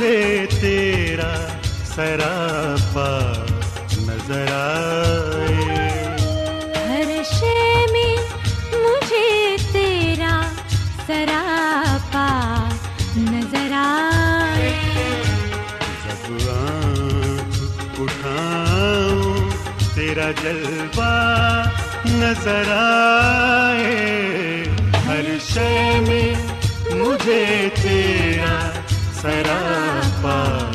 مجھے تیرا سراپا نظر آئے ہر شے میں مجھے تیرا سراپا تیرا جلوہ نظر آئے ہر شے میں مجھے تیرا سراپا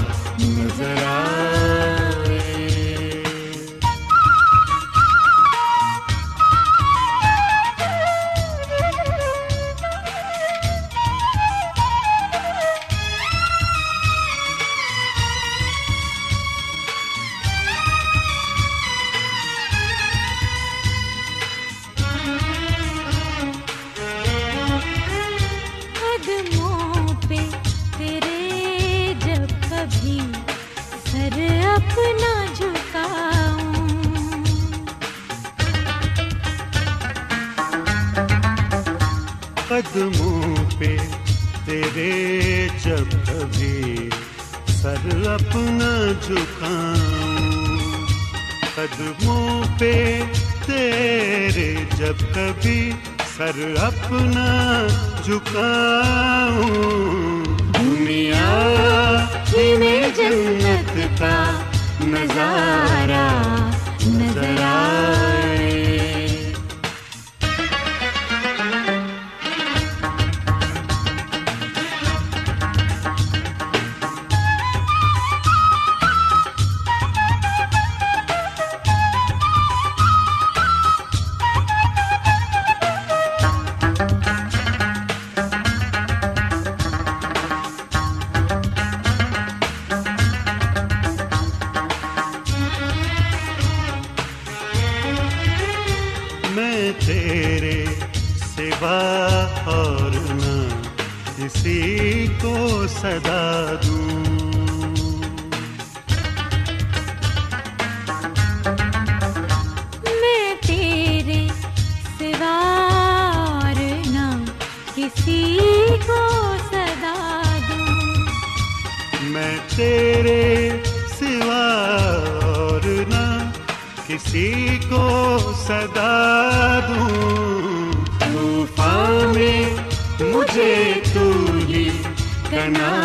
قدموں پہ تیرے جب کبھی سر اپنا جھکاؤں۔ قدموں پہ تیرے جب کبھی سر اپنا جھکاؤں۔ دنیا میں جنت کا نظارہ نظر صدا دوں میں تیرے سوا اور نہ کسی کو صدا دوں میں تیرے سوا اور نہ کسی کو صدا کنارا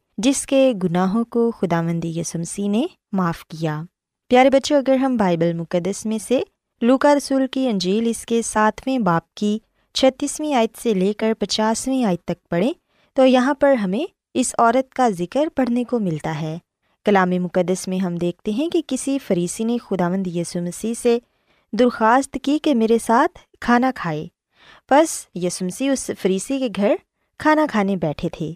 جس کے گناہوں کو خدا مندی یسمسی نے معاف کیا۔ پیارے بچوں، اگر ہم بائبل مقدس میں سے لوکا رسول کی انجیل اس کے ساتویں باپ کی چھتیسویں آیت سے لے کر پچاسویں آیت تک پڑھیں، تو یہاں پر ہمیں اس عورت کا ذکر پڑھنے کو ملتا ہے۔ کلام مقدس میں ہم دیکھتے ہیں کہ کسی فریسی نے خدا مند یسو مسیح سے درخواست کی کہ میرے ساتھ کھانا کھائے۔ بس یسمسی اس فریسی کے گھر کھانا کھانے بیٹھے تھے۔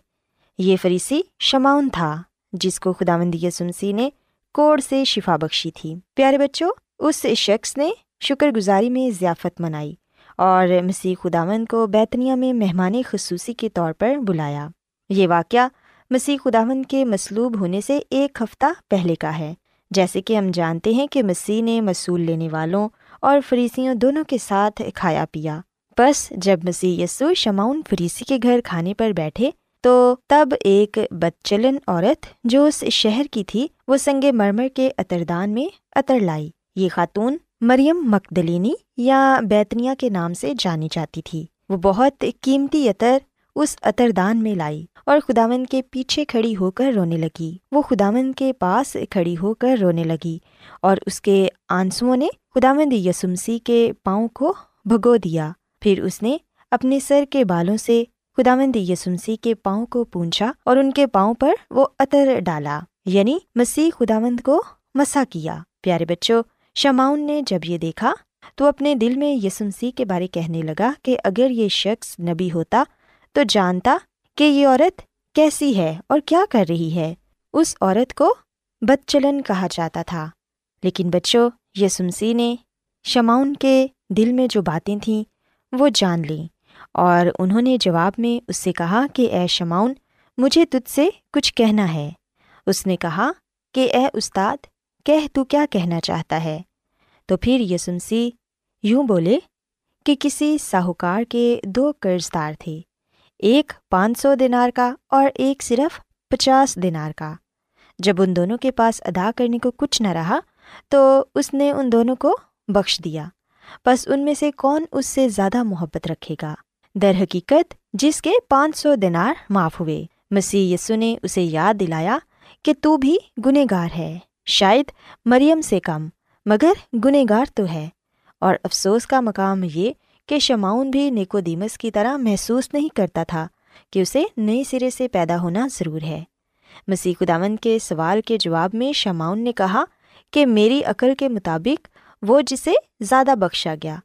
یہ فریسی شماؤن تھا، جس کو خدا مند یسمسی نے کوڑ سے شفا بخشی تھی۔ پیارے بچوں، اس شخص نے شکر گزاری میں ضیافت منائی اور مسیح خداوند کو بیتنیا میں مہمان خصوصی کے طور پر بلایا۔ یہ واقعہ مسیح خداوند کے مصلوب ہونے سے ایک ہفتہ پہلے کا ہے۔ جیسے کہ ہم جانتے ہیں کہ مسیح نے مصول لینے والوں اور فریسیوں دونوں کے ساتھ کھایا پیا۔ بس جب مسیح یسو شماؤن فریسی کے گھر کھانے پر بیٹھے تو تب ایک بدچلن عورت جو اس شہر کی تھی، وہ سنگ مرمر کے اتردان میں اتر لائی۔ یہ خاتون مریم مقدلینی یا بیتنیا کے نام سے جانی جاتی تھی۔ وہ بہت قیمتی عطر اس اتردان میں لائی اور خداون کے پیچھے کھڑی ہو کر رونے لگی۔ وہ خداون کے پاس کھڑی ہو کر رونے لگی اور اس کے آنسوؤں نے خداوند یسمسی کے پاؤں کو بھگو دیا۔ پھر اس نے اپنے سر کے بالوں سے خداوند یسمسی کے پاؤں کو پونچھا اور ان کے پاؤں پر وہ عطر ڈالا یعنی مسیح خداوند کو مسا کیا۔ پیارے بچوں شماؤن نے جب یہ دیکھا تو اپنے دل میں یسمسی کے بارے کہنے لگا کہ اگر یہ شخص نبی ہوتا تو جانتا کہ یہ عورت کیسی ہے اور کیا کر رہی ہے۔ اس عورت کو بد چلن کہا جاتا تھا۔ لیکن بچوں یسمسی نے شماؤن کے دل میں جو باتیں تھیں وہ جان لیں۔ اور انہوں نے جواب میں اس سے کہا کہ اے شماؤن مجھے تجھ سے کچھ کہنا ہے۔ اس نے کہا کہ اے استاد، کہہ تو کیا کہنا چاہتا ہے؟ تو پھر یسمسی یوں بولے کہ کسی ساہوکار کے دو قرض دار تھے، ایک پانچ سو دینار کا اور ایک صرف پچاس دینار کا۔ جب ان دونوں کے پاس ادا کرنے کو کچھ نہ رہا، تو اس نے ان دونوں کو بخش دیا۔ بس ان میں سے کون اس سے زیادہ محبت رکھے گا؟ در حقیقت جس کے پانچ سو دینار معاف ہوئے۔ مسیح یسو نے اسے یاد دلایا کہ تو بھی گنہ گار ہے، شاید مریم سے کم، مگر گنہ گار تو ہے۔ اور افسوس کا مقام یہ کہ شماؤن بھی نیکو دیمس کی طرح محسوس نہیں کرتا تھا کہ اسے نئے سرے سے پیدا ہونا ضرور ہے۔ مسیح خداون کے سوال کے جواب میں شماؤن نے کہا کہ میری عقل کے مطابق وہ جسے زیادہ بخشا گیا۔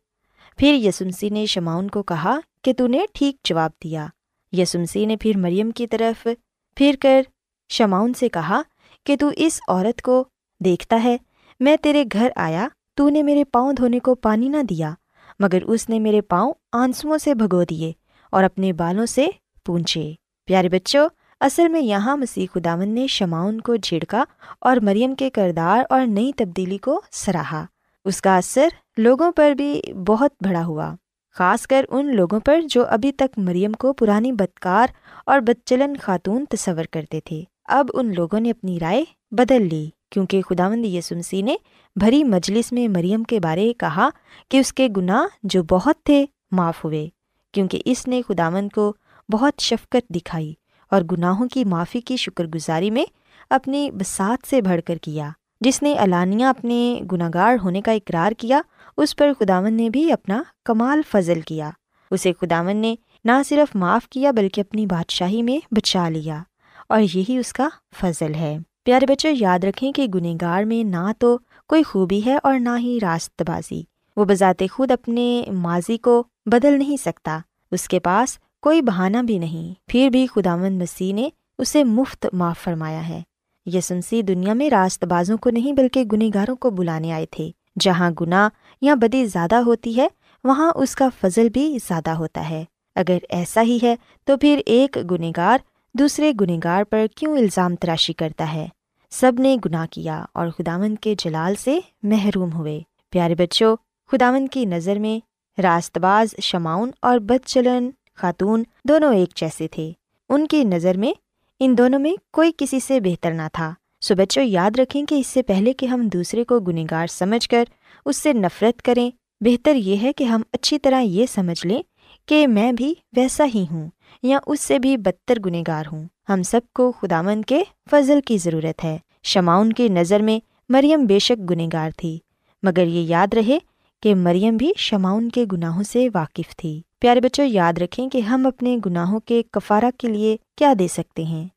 پھر یسمسی نے شماؤن کو کہا کہ تو نے ٹھیک جواب دیا۔ یسمسی نے پھر مریم کی طرف پھر کر شماؤن سے کہا کہ تو اس عورت کو دیکھتا ہے، میں تیرے گھر آیا، تو نے میرے پاؤں دھونے کو پانی نہ دیا، مگر اس نے میرے پاؤں آنسوؤں سے بھگو دیے اور اپنے بالوں سے پونچھے۔ پیارے بچوں، اصل میں یہاں مسیح خداون نے شماؤن کو جھڑکا اور مریم کے کردار اور نئی تبدیلی کو سراہا۔ اس کا اثر لوگوں پر بھی بہت بڑا ہوا۔ خاص کر ان لوگوں پر جو ابھی تک مریم کو پرانی بدکار اور بدچلن خاتون تصور کرتے تھے۔ اب ان لوگوں نے اپنی رائے بدل لی، کیونکہ خداوند یسمسی نے بھری مجلس میں مریم کے بارے کہا کہ اس کے گناہ جو بہت تھے معاف ہوئے، کیونکہ اس نے خداوند کو بہت شفقت دکھائی اور گناہوں کی معافی کی شکر گزاری میں اپنی بسات سے بڑھ کر کیا، جس نے علانیہ اپنے گناہ گار ہونے کا اقرار کیا اس پر خداون نے بھی اپنا کمال فضل کیا۔ اسے خداون نے نہ صرف معاف کیا بلکہ اپنی بادشاہی میں بچا لیا۔ اور یہی اس کا فضل ہے۔ پیارے بچوں، یاد رکھیں کہ گنہگار میں نہ تو کوئی خوبی ہے اور نہ ہی راست بازی۔ وہ بذات خود اپنے ماضی کو بدل نہیں سکتا۔ اس کے پاس کوئی بہانہ بھی نہیں۔ پھر بھی خداوند مسیح نے اسے مفت معاف فرمایا ہے۔ یسنسی دنیا میں راست بازوں کو نہیں بلکہ گنہگاروں کو بلانے آئے تھے۔ جہاں گناہ یا بدی زیادہ ہوتی ہے، وہاں اس کا فضل بھی زیادہ ہوتا ہے۔ اگر ایسا ہی ہے، تو پھر ایک گنہگار دوسرے گنہگار پر کیوں الزام تراشی کرتا ہے؟ سب نے گناہ کیا اور خداون کے جلال سے محروم ہوئے۔ پیارے بچوں خداون کی نظر میں راست باز شماؤن اور بد چلن خاتون دونوں ایک جیسے تھے۔ ان کی نظر میں ان دونوں میں کوئی کسی سے بہتر نہ تھا۔ سو بچوں، یاد رکھیں کہ اس سے پہلے کہ ہم دوسرے کو گنہگار سمجھ کر اس سے نفرت کریں۔ بہتر یہ ہے کہ ہم اچھی طرح یہ سمجھ لیں کہ میں بھی ویسا ہی ہوں یا اس سے بھی بدتر گنہگار ہوں۔ ہم سب کو خدامن کے فضل کی ضرورت ہے۔ شماؤن کی نظر میں مریم بے شک گنہگار تھی، مگر یہ یاد رہے کہ مریم بھی شماؤن کے گناہوں سے واقف تھی۔ پیارے بچوں، یاد رکھیں کہ ہم اپنے گناہوں کے کفارہ کے لیے کیا دے سکتے ہیں۔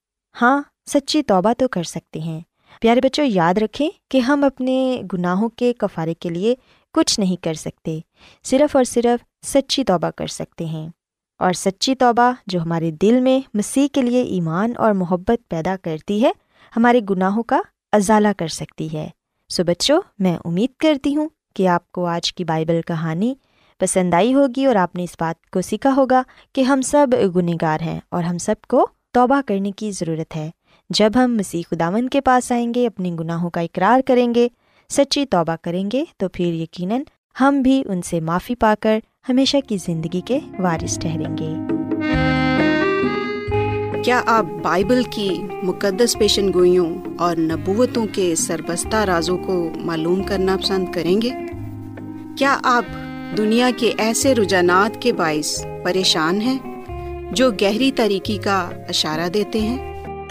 ہاں سچی توبہ تو کر سکتے ہیں۔ پیارے بچوں، یاد رکھیں کہ ہم اپنے گناہوں کے کفارے کے لیے کچھ نہیں کر سکتے، صرف اور صرف سچی توبہ کر سکتے ہیں۔ اور سچی توبہ جو ہمارے دل میں مسیح کے لیے ایمان اور محبت پیدا کرتی ہے، ہمارے گناہوں کا ازالہ کر سکتی ہے۔ سو بچوں، میں امید کرتی ہوں کہ آپ کو آج کی بائبل کہانی پسند آئی ہوگی اور آپ نے اس بات کو سیکھا ہوگا کہ ہم سب گنہگار ہیں اور ہم سب کو توبہ کرنے کی ضرورت ہے۔ جب ہم مسیح خداون کے پاس آئیں گے، اپنے گناہوں کا اقرار کریں گے، سچی توبہ کریں گے، تو پھر یقیناً ہم بھی ان سے معافی پا کر ہمیشہ کی زندگی کے وارث ٹھہریں گے۔ کیا آپ بائبل کی مقدس پیشن گوئیوں اور نبوتوں کے سربستہ رازوں کو معلوم کرنا پسند کریں گے؟ کیا آپ دنیا کے ایسے رجحانات کے باعث پریشان ہیں جو گہری طریقے کا اشارہ دیتے ہیں؟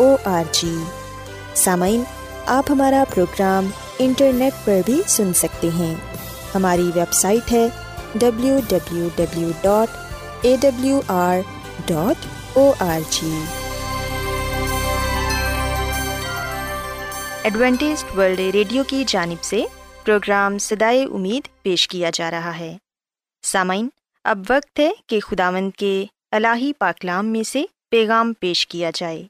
O R G سامعین آپ ہمارا پروگرام انٹرنیٹ پر بھی سن سکتے ہیں ہماری ویب سائٹ ہے W W W dot A W R dot O R G Adventist world radio کی جانب سے پروگرام سدائے امید پیش کیا جا رہا ہے سامعین اب وقت ہے کہ خداوند کے الہی پاکلام میں سے پیغام پیش کیا جائے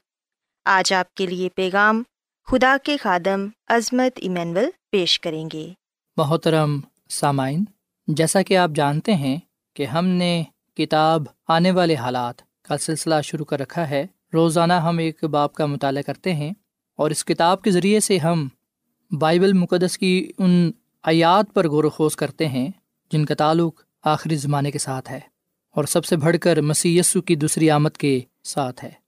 آج آپ کے لیے پیغام خدا کے خادم عظمت ایمینول پیش کریں گے۔ محترم سامعین، جیسا کہ آپ جانتے ہیں کہ ہم نے کتاب آنے والے حالات کا سلسلہ شروع کر رکھا ہے، روزانہ ہم ایک باپ کا مطالعہ کرتے ہیں اور اس کتاب کے ذریعے سے ہم بائبل مقدس کی ان آیات پر غور و خوض کرتے ہیں جن کا تعلق آخری زمانے کے ساتھ ہے اور سب سے بڑھ کر مسی کی دوسری آمد کے ساتھ ہے۔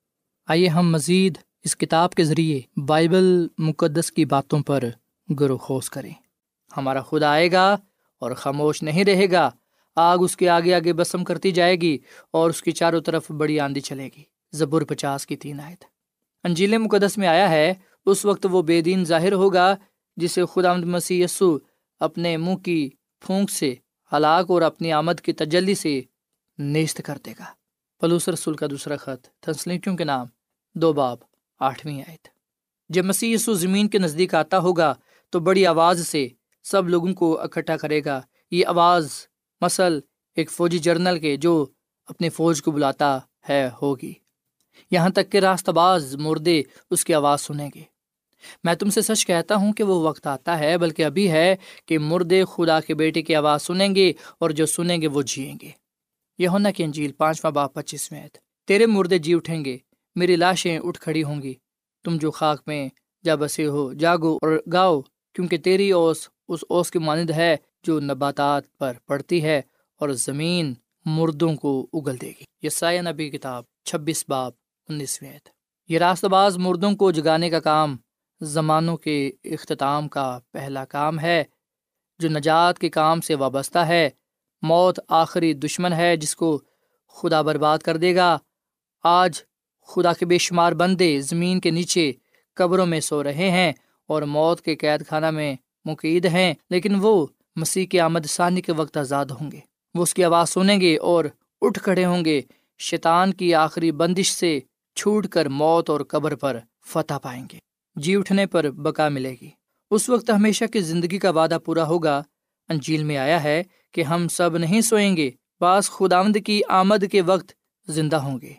آئیے ہم مزید اس کتاب کے ذریعے بائبل مقدس کی باتوں پر گرو خوش کریں۔ ہمارا خدا آئے گا اور خاموش نہیں رہے گا۔ آگ اس کے آگے آگے بسم کرتی جائے گی اور اس کی چاروں طرف بڑی آندھی چلے گی۔ زبر پچاس کی تین آئے انجیل مقدس میں آیا ہے، اس وقت وہ بے دین ظاہر ہوگا، جسے خدا مسیح یسو اپنے منہ کی پھونک سے ہلاک اور اپنی آمد کی تجلی سے نیست کر دے گا۔ پلوس رسول کا دوسرا خط تھنسلیکیوں کے نام، دو باب، آٹھویں آیت۔ جب مسیح یسو زمین کے نزدیک آتا ہوگا، تو بڑی آواز سے سب لوگوں کو اکٹھا کرے گا۔ یہ آواز مسل ایک فوجی جرنل کے جو اپنے فوج کو بلاتا ہے ہوگی۔ یہاں تک کہ راست باز مردے اس کی آواز سنیں گے۔ میں تم سے سچ کہتا ہوں کہ وہ وقت آتا ہے، بلکہ ابھی ہے کہ مردے خدا کے بیٹے کی آواز سنیں گے اور جو سنیں گے وہ جیئیں گے۔ یہ ہونا کی انجیل پانچواں باپ پچیس میں تیرے مردے جی اٹھیں گے، میری لاشیں اٹھ کھڑی ہوں گی۔ تم جو خاک میں جا بسے ہو، جاگو اور گاؤ، کیونکہ تیری اوس اس اوس کی مانند ہے جو نباتات پر پڑتی ہے اور زمین مردوں کو اگل دے گی۔ یہ نبی کتاب چھبیس باپ انیسویں یہ راست باز مردوں کو جگانے کا کام، زمانوں کے اختتام کا پہلا کام ہے، جو نجات کے کام سے وابستہ ہے۔ موت آخری دشمن ہے جس کو خدا برباد کر دے گا۔ آج خدا کے بے شمار بندے زمین کے نیچے قبروں میں سو رہے ہیں اور موت کے قید خانہ میں مقید ہیں، لیکن وہ مسیح کی آمد ثانی کے وقت آزاد ہوں گے۔ وہ اس کی آواز سنیں گے اور اٹھ کھڑے ہوں گے۔ شیطان کی آخری بندش سے چھوٹ کر موت اور قبر پر فتح پائیں گے۔ جی اٹھنے پر بقا ملے گی۔ اس وقت ہمیشہ کی زندگی کا وعدہ پورا ہوگا۔ انجیل میں آیا ہے کہ ہم سب نہیں سوئیں گے، بعض خداوند کی آمد کے وقت زندہ ہوں گے۔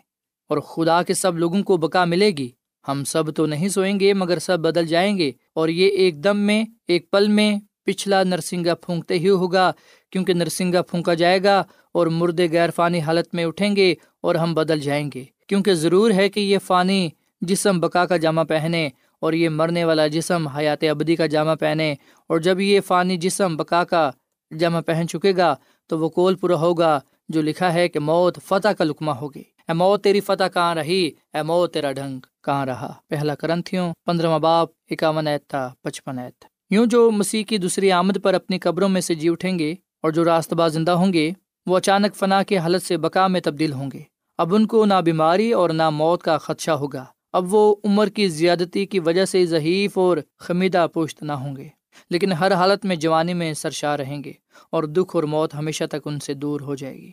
اور خدا کے سب لوگوں کو بقا ملے گی۔ ہم سب تو نہیں سوئیں گے، مگر سب بدل جائیں گے۔ اور یہ ایک دم میں، ایک پل میں پچھلا نرسنگا پھونکتے ہی ہوگا، کیونکہ نرسنگا پھونکا جائے گا اور مردے غیر فانی حالت میں اٹھیں گے اور ہم بدل جائیں گے۔ کیونکہ ضرور ہے کہ یہ فانی جسم بقا کا جامع پہنے اور یہ مرنے والا جسم حیات ابدی کا جامع پہنے۔ اور جب یہ فانی جسم بقا کا جامع پہن چکے گا تو وہ کول پورا ہوگا جو لکھا ہے کہ موت فتح کا لکمہ ہوگی۔ اے موت، تیری فتح کہاں رہی؟ اے موت، تیرا ڈھنگ کہاں رہا؟ پہلا کرنتھیوں پندرہ باپ، اکاون ایت تھا پچپن ایت۔ یوں جو مسیح کی دوسری آمد پر اپنی قبروں میں سے جی اٹھیں گے اور جو راست باز زندہ ہوں گے، وہ اچانک فنا کے حالت سے بقا میں تبدیل ہوں گے۔ اب ان کو نہ بیماری اور نہ موت کا خدشہ ہوگا۔ اب وہ عمر کی زیادتی کی وجہ سے ضعیف اور خمیدہ پوشت نہ ہوں گے۔ لیکن ہر حالت میں جوانی میں سرشار رہیں گے اور دکھ اور موت ہمیشہ تک ان سے دور ہو جائے گی۔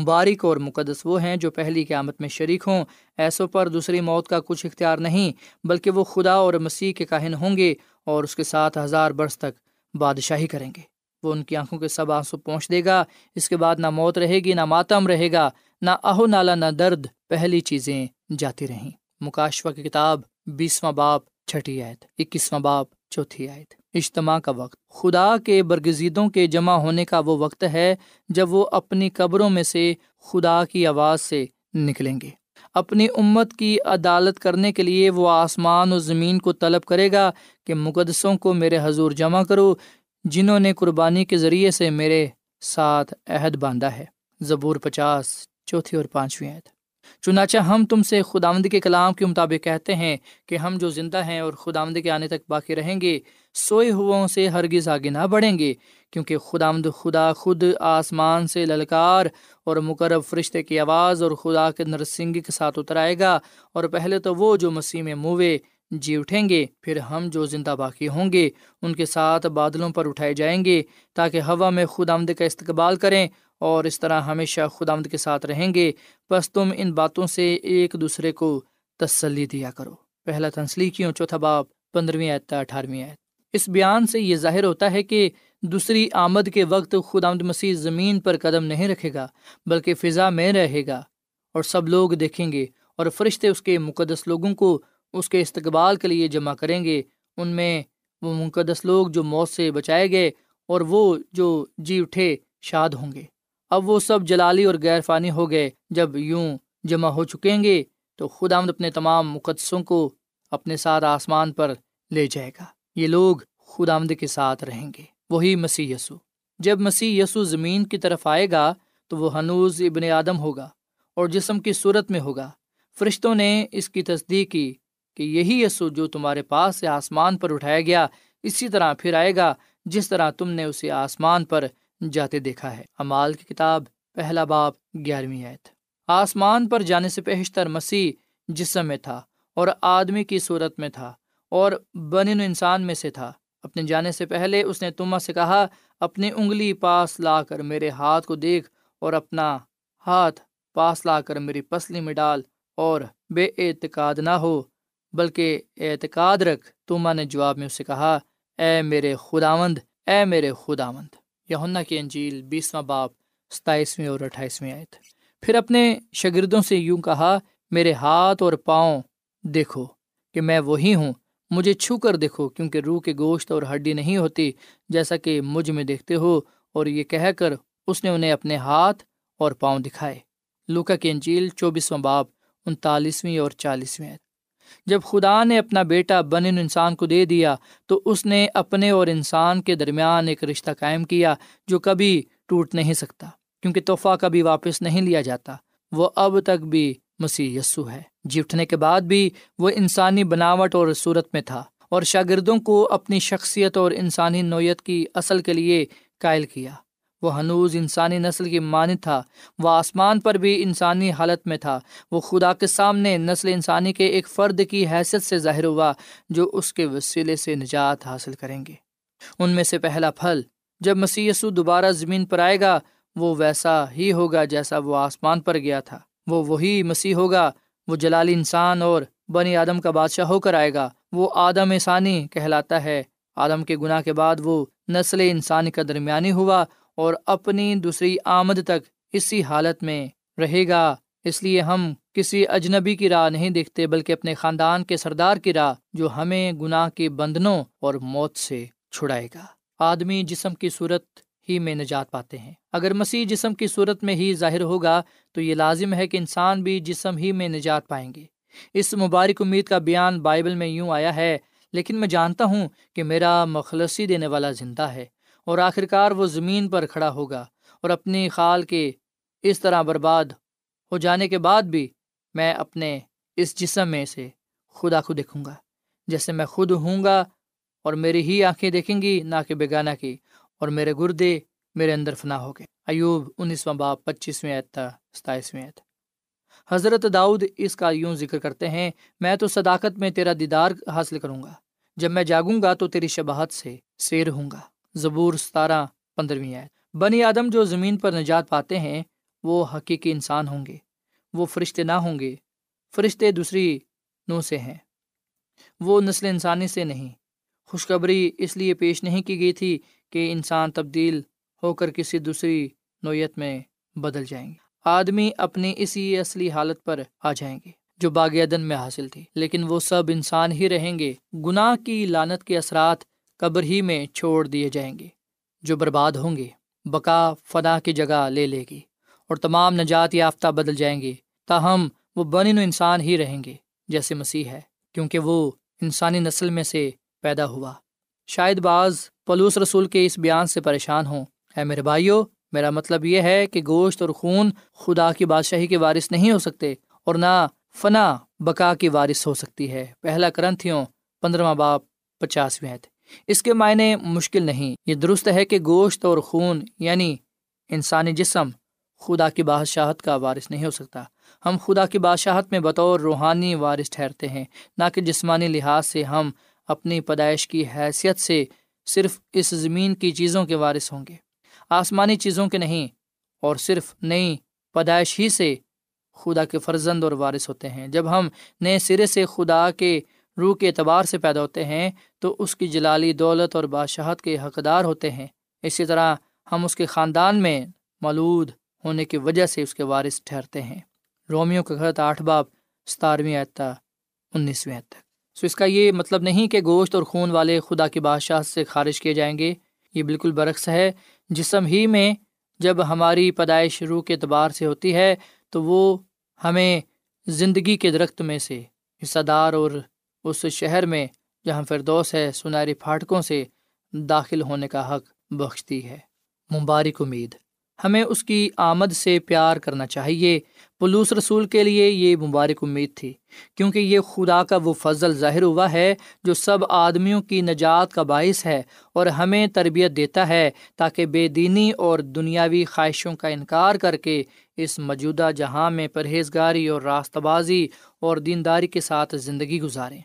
مبارک اور مقدس وہ ہیں جو پہلی قیامت میں شریک ہوں۔ ایسوں پر دوسری موت کا کچھ اختیار نہیں، بلکہ وہ خدا اور مسیح کے کاہن ہوں گے اور اس کے ساتھ ہزار برس تک بادشاہی کریں گے۔ وہ ان کی آنکھوں کے سب آنسو پہنچ دے گا، اس کے بعد نہ موت رہے گی، نہ ماتم رہے گا، نہ اہو نالا، نہ درد، پہلی چیزیں جاتی رہیں۔ مکاشوا کی کتاب بیسواں باپ چھٹی آیت، اکیسواں باپ چوتھی آیت۔ اجتماع کا وقت۔ خدا کے برگزیدوں کے جمع ہونے کا وہ وقت ہے جب وہ اپنی قبروں میں سے خدا کی آواز سے نکلیں گے۔ اپنی امت کی عدالت کرنے کے لیے وہ آسمان و زمین کو طلب کرے گا کہ مقدسوں کو میرے حضور جمع کرو، جنہوں نے قربانی کے ذریعے سے میرے ساتھ عہد باندھا ہے۔ زبور پچاس، چوتھی اور پانچویں عہد چنانچہ ہم تم سے خداوند کے کلام کے مطابق کہتے ہیں کہ ہم جو زندہ ہیں اور خداوند کے آنے تک باقی رہیں گے، سوئے ہو سے ہرگز آگے نہ بڑھیں گے، کیونکہ خداوند خدا خود آسمان سے للکار اور مقرب فرشتے کی آواز اور خدا کے نرسنگ کے ساتھ اترائے گا، اور پہلے تو وہ جو مسیح میں موے جی اٹھیں گے، پھر ہم جو زندہ باقی ہوں گے، ان کے ساتھ بادلوں پر اٹھائے جائیں گے تاکہ ہوا میں خود آمد کا استقبال کریں اور اس طرح ہمیشہ خود آمد کے ساتھ رہیں گے، بس تم ان باتوں سے ایک دوسرے کو تسلی دیا کرو۔ پہلا تنسلی کیوں چوتھا باپ پندرہویں آیت اٹھارہویں آیت۔ اس بیان سے یہ ظاہر ہوتا ہے کہ دوسری آمد کے وقت خود آمد مسیح زمین پر قدم نہیں رکھے گا، بلکہ فضا میں رہے گا اور سب لوگ دیکھیں گے اور فرشتے اس کے مقدس لوگوں کو اس کے استقبال کے لیے جمع کریں گے۔ ان میں وہ مقدس لوگ جو موت سے بچائے گئے اور وہ جو جی اٹھے، شاد ہوں گے۔ اب وہ سب جلالی اور غیر فانی ہو گئے۔ جب یوں جمع ہو چکیں گے تو خدا آمد اپنے تمام مقدسوں کو اپنے ساتھ آسمان پر لے جائے گا۔ یہ لوگ خدا آمد کے ساتھ رہیں گے۔ وہی مسیح یسو جب مسیح یسو زمین کی طرف آئے گا تو وہ ہنوز ابن آدم ہوگا اور جسم کی صورت میں ہوگا۔ فرشتوں نے اس کی تصدیق کی کہ یہی یسو جو تمہارے پاس سے آسمان پر اٹھایا گیا، اسی طرح پھر آئے گا جس طرح تم نے اسے آسمان پر جاتے دیکھا ہے۔ امال کی کتاب، پہلا باپ، گیارہویں آیت۔ آسمان پر جانے سے پیشتر مسیح جسم میں تھا اور آدمی کی صورت میں تھا اور بن انسان میں سے تھا۔ اپنے جانے سے پہلے اس نے تما سے کہا، اپنی انگلی پاس لا کر میرے ہاتھ کو دیکھ اور اپنا ہاتھ پاس لا کر میری پسلی میں ڈال اور بے اعتقاد نہ ہو، بلکہ اعتقاد رکھ۔ توما نے جواب میں اسے کہا، اے میرے خداوند، اے میرے خداوند۔ یونا کی انجیل بیسواں باپ ستائیسویں اور اٹھائیسویں آئے تھے پھر اپنے شاگردوں سے یوں کہا، میرے ہاتھ اور پاؤں دیکھو کہ میں وہی ہوں، مجھے چھو کر دیکھو، کیونکہ روح کے گوشت اور ہڈی نہیں ہوتی جیسا کہ مجھ میں دیکھتے ہو۔ اور یہ کہہ کر اس نے انہیں اپنے ہاتھ اور پاؤں دکھائے۔ لوکا کی انجیل چوبیسواں باب، انتالیسویں اور چالیسویں جب خدا نے اپنا بیٹا بن انسان کو دے دیا، تو اس نے اپنے اور انسان کے درمیان ایک رشتہ قائم کیا جو کبھی ٹوٹ نہیں سکتا، کیونکہ تحفہ کبھی واپس نہیں لیا جاتا۔ وہ اب تک بھی مسیح یسو ہے۔ جی اٹھنے کے بعد بھی وہ انسانی بناوٹ اور صورت میں تھا اور شاگردوں کو اپنی شخصیت اور انسانی نوعیت کی اصل کے لیے قائل کیا۔ وہ ہنوز انسانی نسل کی مانت تھا۔ وہ آسمان پر بھی انسانی حالت میں تھا۔ وہ خدا کے سامنے نسل انسانی کے ایک فرد کی حیثیت سے ظاہر ہوا، جو اس کے وسیلے سے نجات حاصل کریں گے۔ ان میں سے پہلا پھل، جب مسی دوبارہ زمین پر آئے گا، وہ ویسا ہی ہوگا جیسا وہ آسمان پر گیا تھا۔ وہ وہی مسیح ہوگا، وہ جلالی انسان اور بنی آدم کا بادشاہ ہو کر آئے گا۔ وہ آدم ثانی کہلاتا ہے۔ آدم کے گناہ کے بعد وہ نسل انسانی کا درمیانی ہوا۔ اور اپنی دوسری آمد تک اسی حالت میں رہے گا۔ اس لیے ہم کسی اجنبی کی راہ نہیں دیکھتے، بلکہ اپنے خاندان کے سردار کی راہ جو ہمیں گناہ کے بندنوں اور موت سے چھڑائے گا۔ آدمی جسم کی صورت ہی میں نجات پاتے ہیں۔ اگر مسیح جسم کی صورت میں ہی ظاہر ہوگا، تو یہ لازم ہے کہ انسان بھی جسم ہی میں نجات پائیں گے۔ اس مبارک امید کا بیان بائبل میں یوں آیا ہے، لیکن میں جانتا ہوں کہ میرا مخلصی دینے والا زندہ ہے۔ اور آخرکار وہ زمین پر کھڑا ہوگا اور اپنی خال کے اس طرح برباد ہو جانے کے بعد بھی میں اپنے اس جسم میں سے خدا کو دیکھوں گا، جیسے میں خود ہوں گا اور میری ہی آنکھیں دیکھیں گی، نہ کہ بیگانہ کی اور میرے گردے میرے اندر فنا ہو گئے۔ ایوب انیسواں باپ، پچیسویں تھا ستائیسویں حضرت داؤد اس کا یوں ذکر کرتے ہیں، میں تو صداقت میں تیرا دیدار حاصل کروں گا، جب میں جاگوں گا تو تیری شباہت سے سیر ہوں گا۔ زبور ستارہ پندرہویں آیت۔ بنی آدم جو زمین پر نجات پاتے ہیں، وہ حقیقی انسان ہوں گے۔ وہ فرشتے نہ ہوں گے۔ فرشتے دوسری نو سے ہیں۔ وہ نسل انسانی سے نہیں۔ خوشخبری اس لیے پیش نہیں کی گئی تھی کہ انسان تبدیل ہو کر کسی دوسری نوعیت میں بدل جائیں گے۔ آدمی اپنی اسی اصلی حالت پر آ جائیں گے جو باغ عدن میں حاصل تھی۔ لیکن وہ سب انسان ہی رہیں گے۔ گناہ کی لانت کے اثرات قبر ہی میں چھوڑ دیے جائیں گے۔ جو برباد ہوں گے، بقا فنا کی جگہ لے لے گی اور تمام نجات یافتہ بدل جائیں گے، تاہم وہ بن و انسان ہی رہیں گے، جیسے مسیح ہے، کیونکہ وہ انسانی نسل میں سے پیدا ہوا۔ شاید بعض پلوس رسول کے اس بیان سے پریشان ہوں۔ اے میرے بھائیو، میرا مطلب یہ ہے کہ گوشت اور خون خدا کی بادشاہی کے وارث نہیں ہو سکتے اور نہ فنا بقا کی وارث ہو سکتی ہے۔ پہلا کرنتھیوں پندرواں باپ پچاسویں اس کے معنی مشکل نہیں۔ یہ درست ہے کہ گوشت اور خون یعنی انسانی جسم، خدا کی بادشاہت کا وارث نہیں ہو سکتا۔ ہم خدا کی بادشاہت میں بطور روحانی وارث ٹھہرتے ہیں، نہ کہ جسمانی لحاظ سے ہم اپنی پیدائش کی حیثیت سے صرف اس زمین کی چیزوں کے وارث ہوں گے۔ آسمانی چیزوں کے نہیں، اور صرف نئی پیدائش ہی سے خدا کے فرزند اور وارث ہوتے ہیں۔ جب ہم نئے سرے سے خدا کے روح کے اعتبار سے پیدا ہوتے ہیں، تو اس کی جلالی دولت اور بادشاہت کے حقدار ہوتے ہیں۔ اسی طرح ہم اس کے خاندان میں مولود ہونے کی وجہ سے اس کے وارث ٹھہرتے ہیں۔ رومیو کا خط آٹھ باب ستارویں آتا انیسویں تک۔ سو اس کا یہ مطلب نہیں کہ گوشت اور خون والے خدا کی بادشاہ سے خارج کیے جائیں گے۔ یہ بالکل برعکس ہے۔ جسم ہی میں جب ہماری پیدائش روح کے اعتبار سے ہوتی ہے، تو وہ ہمیں زندگی کے درخت میں سے حصہ دار اور اس شہر میں جہاں فردوس ہے سنہری پھاٹکوں سے داخل ہونے کا حق بخشتی ہے۔ مبارک امید۔ ہمیں اس کی آمد سے پیار کرنا چاہیے۔ پلوس رسول کے لیے یہ مبارک امید تھی، کیونکہ یہ خدا کا وہ فضل ظاہر ہوا ہے جو سب آدمیوں کی نجات کا باعث ہے اور ہمیں تربیت دیتا ہے تاکہ بے دینی اور دنیاوی خواہشوں کا انکار کر کے اس موجودہ جہاں میں پرہیزگاری اور راست بازی اور دینداری کے ساتھ زندگی گزاریں۔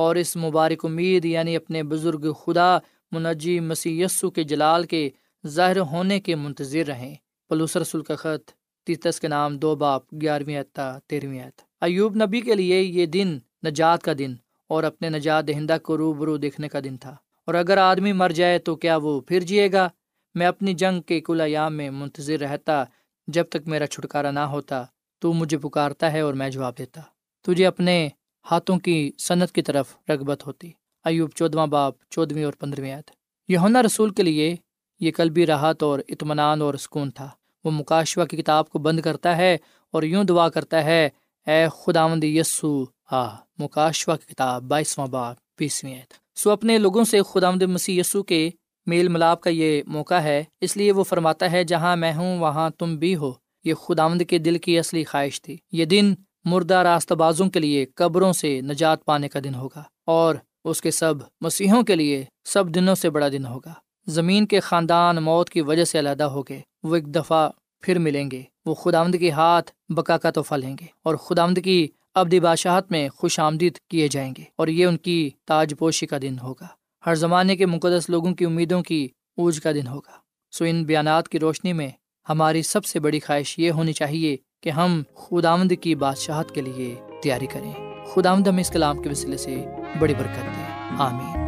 اور اس مبارک امید یعنی اپنے بزرگ خدا منجی مسی کے جلال کے ظاہر ہونے کے منتظر رہیں۔ پلوس رسول کا خط، تیتس کے نام، دو باپ، گیارہویں اتا تیرہویں ایوب نبی کے لیے یہ دن نجات کا دن اور اپنے نجات دہندہ کو روبرو دیکھنے کا دن تھا۔ اور اگر آدمی مر جائے تو کیا وہ پھر جیے گا؟ میں اپنی جنگ کے کل ایام میں منتظر رہتا، جب تک میرا چھٹکارا نہ ہوتا تو مجھے پکارتا ہے اور میں جواب دیتا۔ تجھے اپنے ہاتھوں کی صنعت کی طرف رغبت ہوتی۔ ایوب چودواں باپ چودھویں اور پندرہویں آیت۔ یونا رسول کے لیے یہ قلبی راحت اور اطمینان اور سکون تھا۔ وہ مکاشوہ کی کتاب کو بند کرتا ہے اور یوں دعا کرتا ہے، اے خداوند یسو، آ مکاشوہ کی کتاب، بائیسواں باپ، بیسویں آیت۔ سو اپنے لوگوں سے خداوند مسیح یسو کے میل ملاپ کا یہ موقع ہے۔ اس لیے وہ فرماتا ہے، جہاں میں ہوں، وہاں تم بھی ہو۔ یہ خداوند کے دل کی اصلی خواہش تھی۔ یہ دن مردہ راست بازوں کے لیے قبروں سے نجات پانے کا دن ہوگا اور اس کے سب مسیحوں کے لیے سب دنوں سے بڑا دن ہوگا۔ زمین کے خاندان موت کی وجہ سے علیحدہ ہو گئے، وہ ایک دفعہ پھر ملیں گے، وہ خداوند کے ہاتھ بکا کا تحفہ لیں گے اور خداوند کی ابدی بادشاہت میں خوش آمدید کیے جائیں گے اور یہ ان کی تاج پوشی کا دن ہوگا۔ ہر زمانے کے مقدس لوگوں کی امیدوں کی اوج کا دن ہوگا۔ سو ان بیانات کی روشنی میں ہماری سب سے بڑی خواہش یہ ہونی چاہیے کہ ہم خداوند کی بادشاہت کے لیے تیاری کریں۔ خداوند ہم اس کلام کے وسیلے سے بڑی برکت دیں آمین۔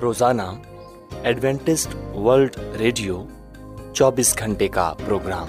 روزانہ ایڈوینٹسٹ ورلڈ ریڈیو چوبیس گھنٹے کا پروگرام۔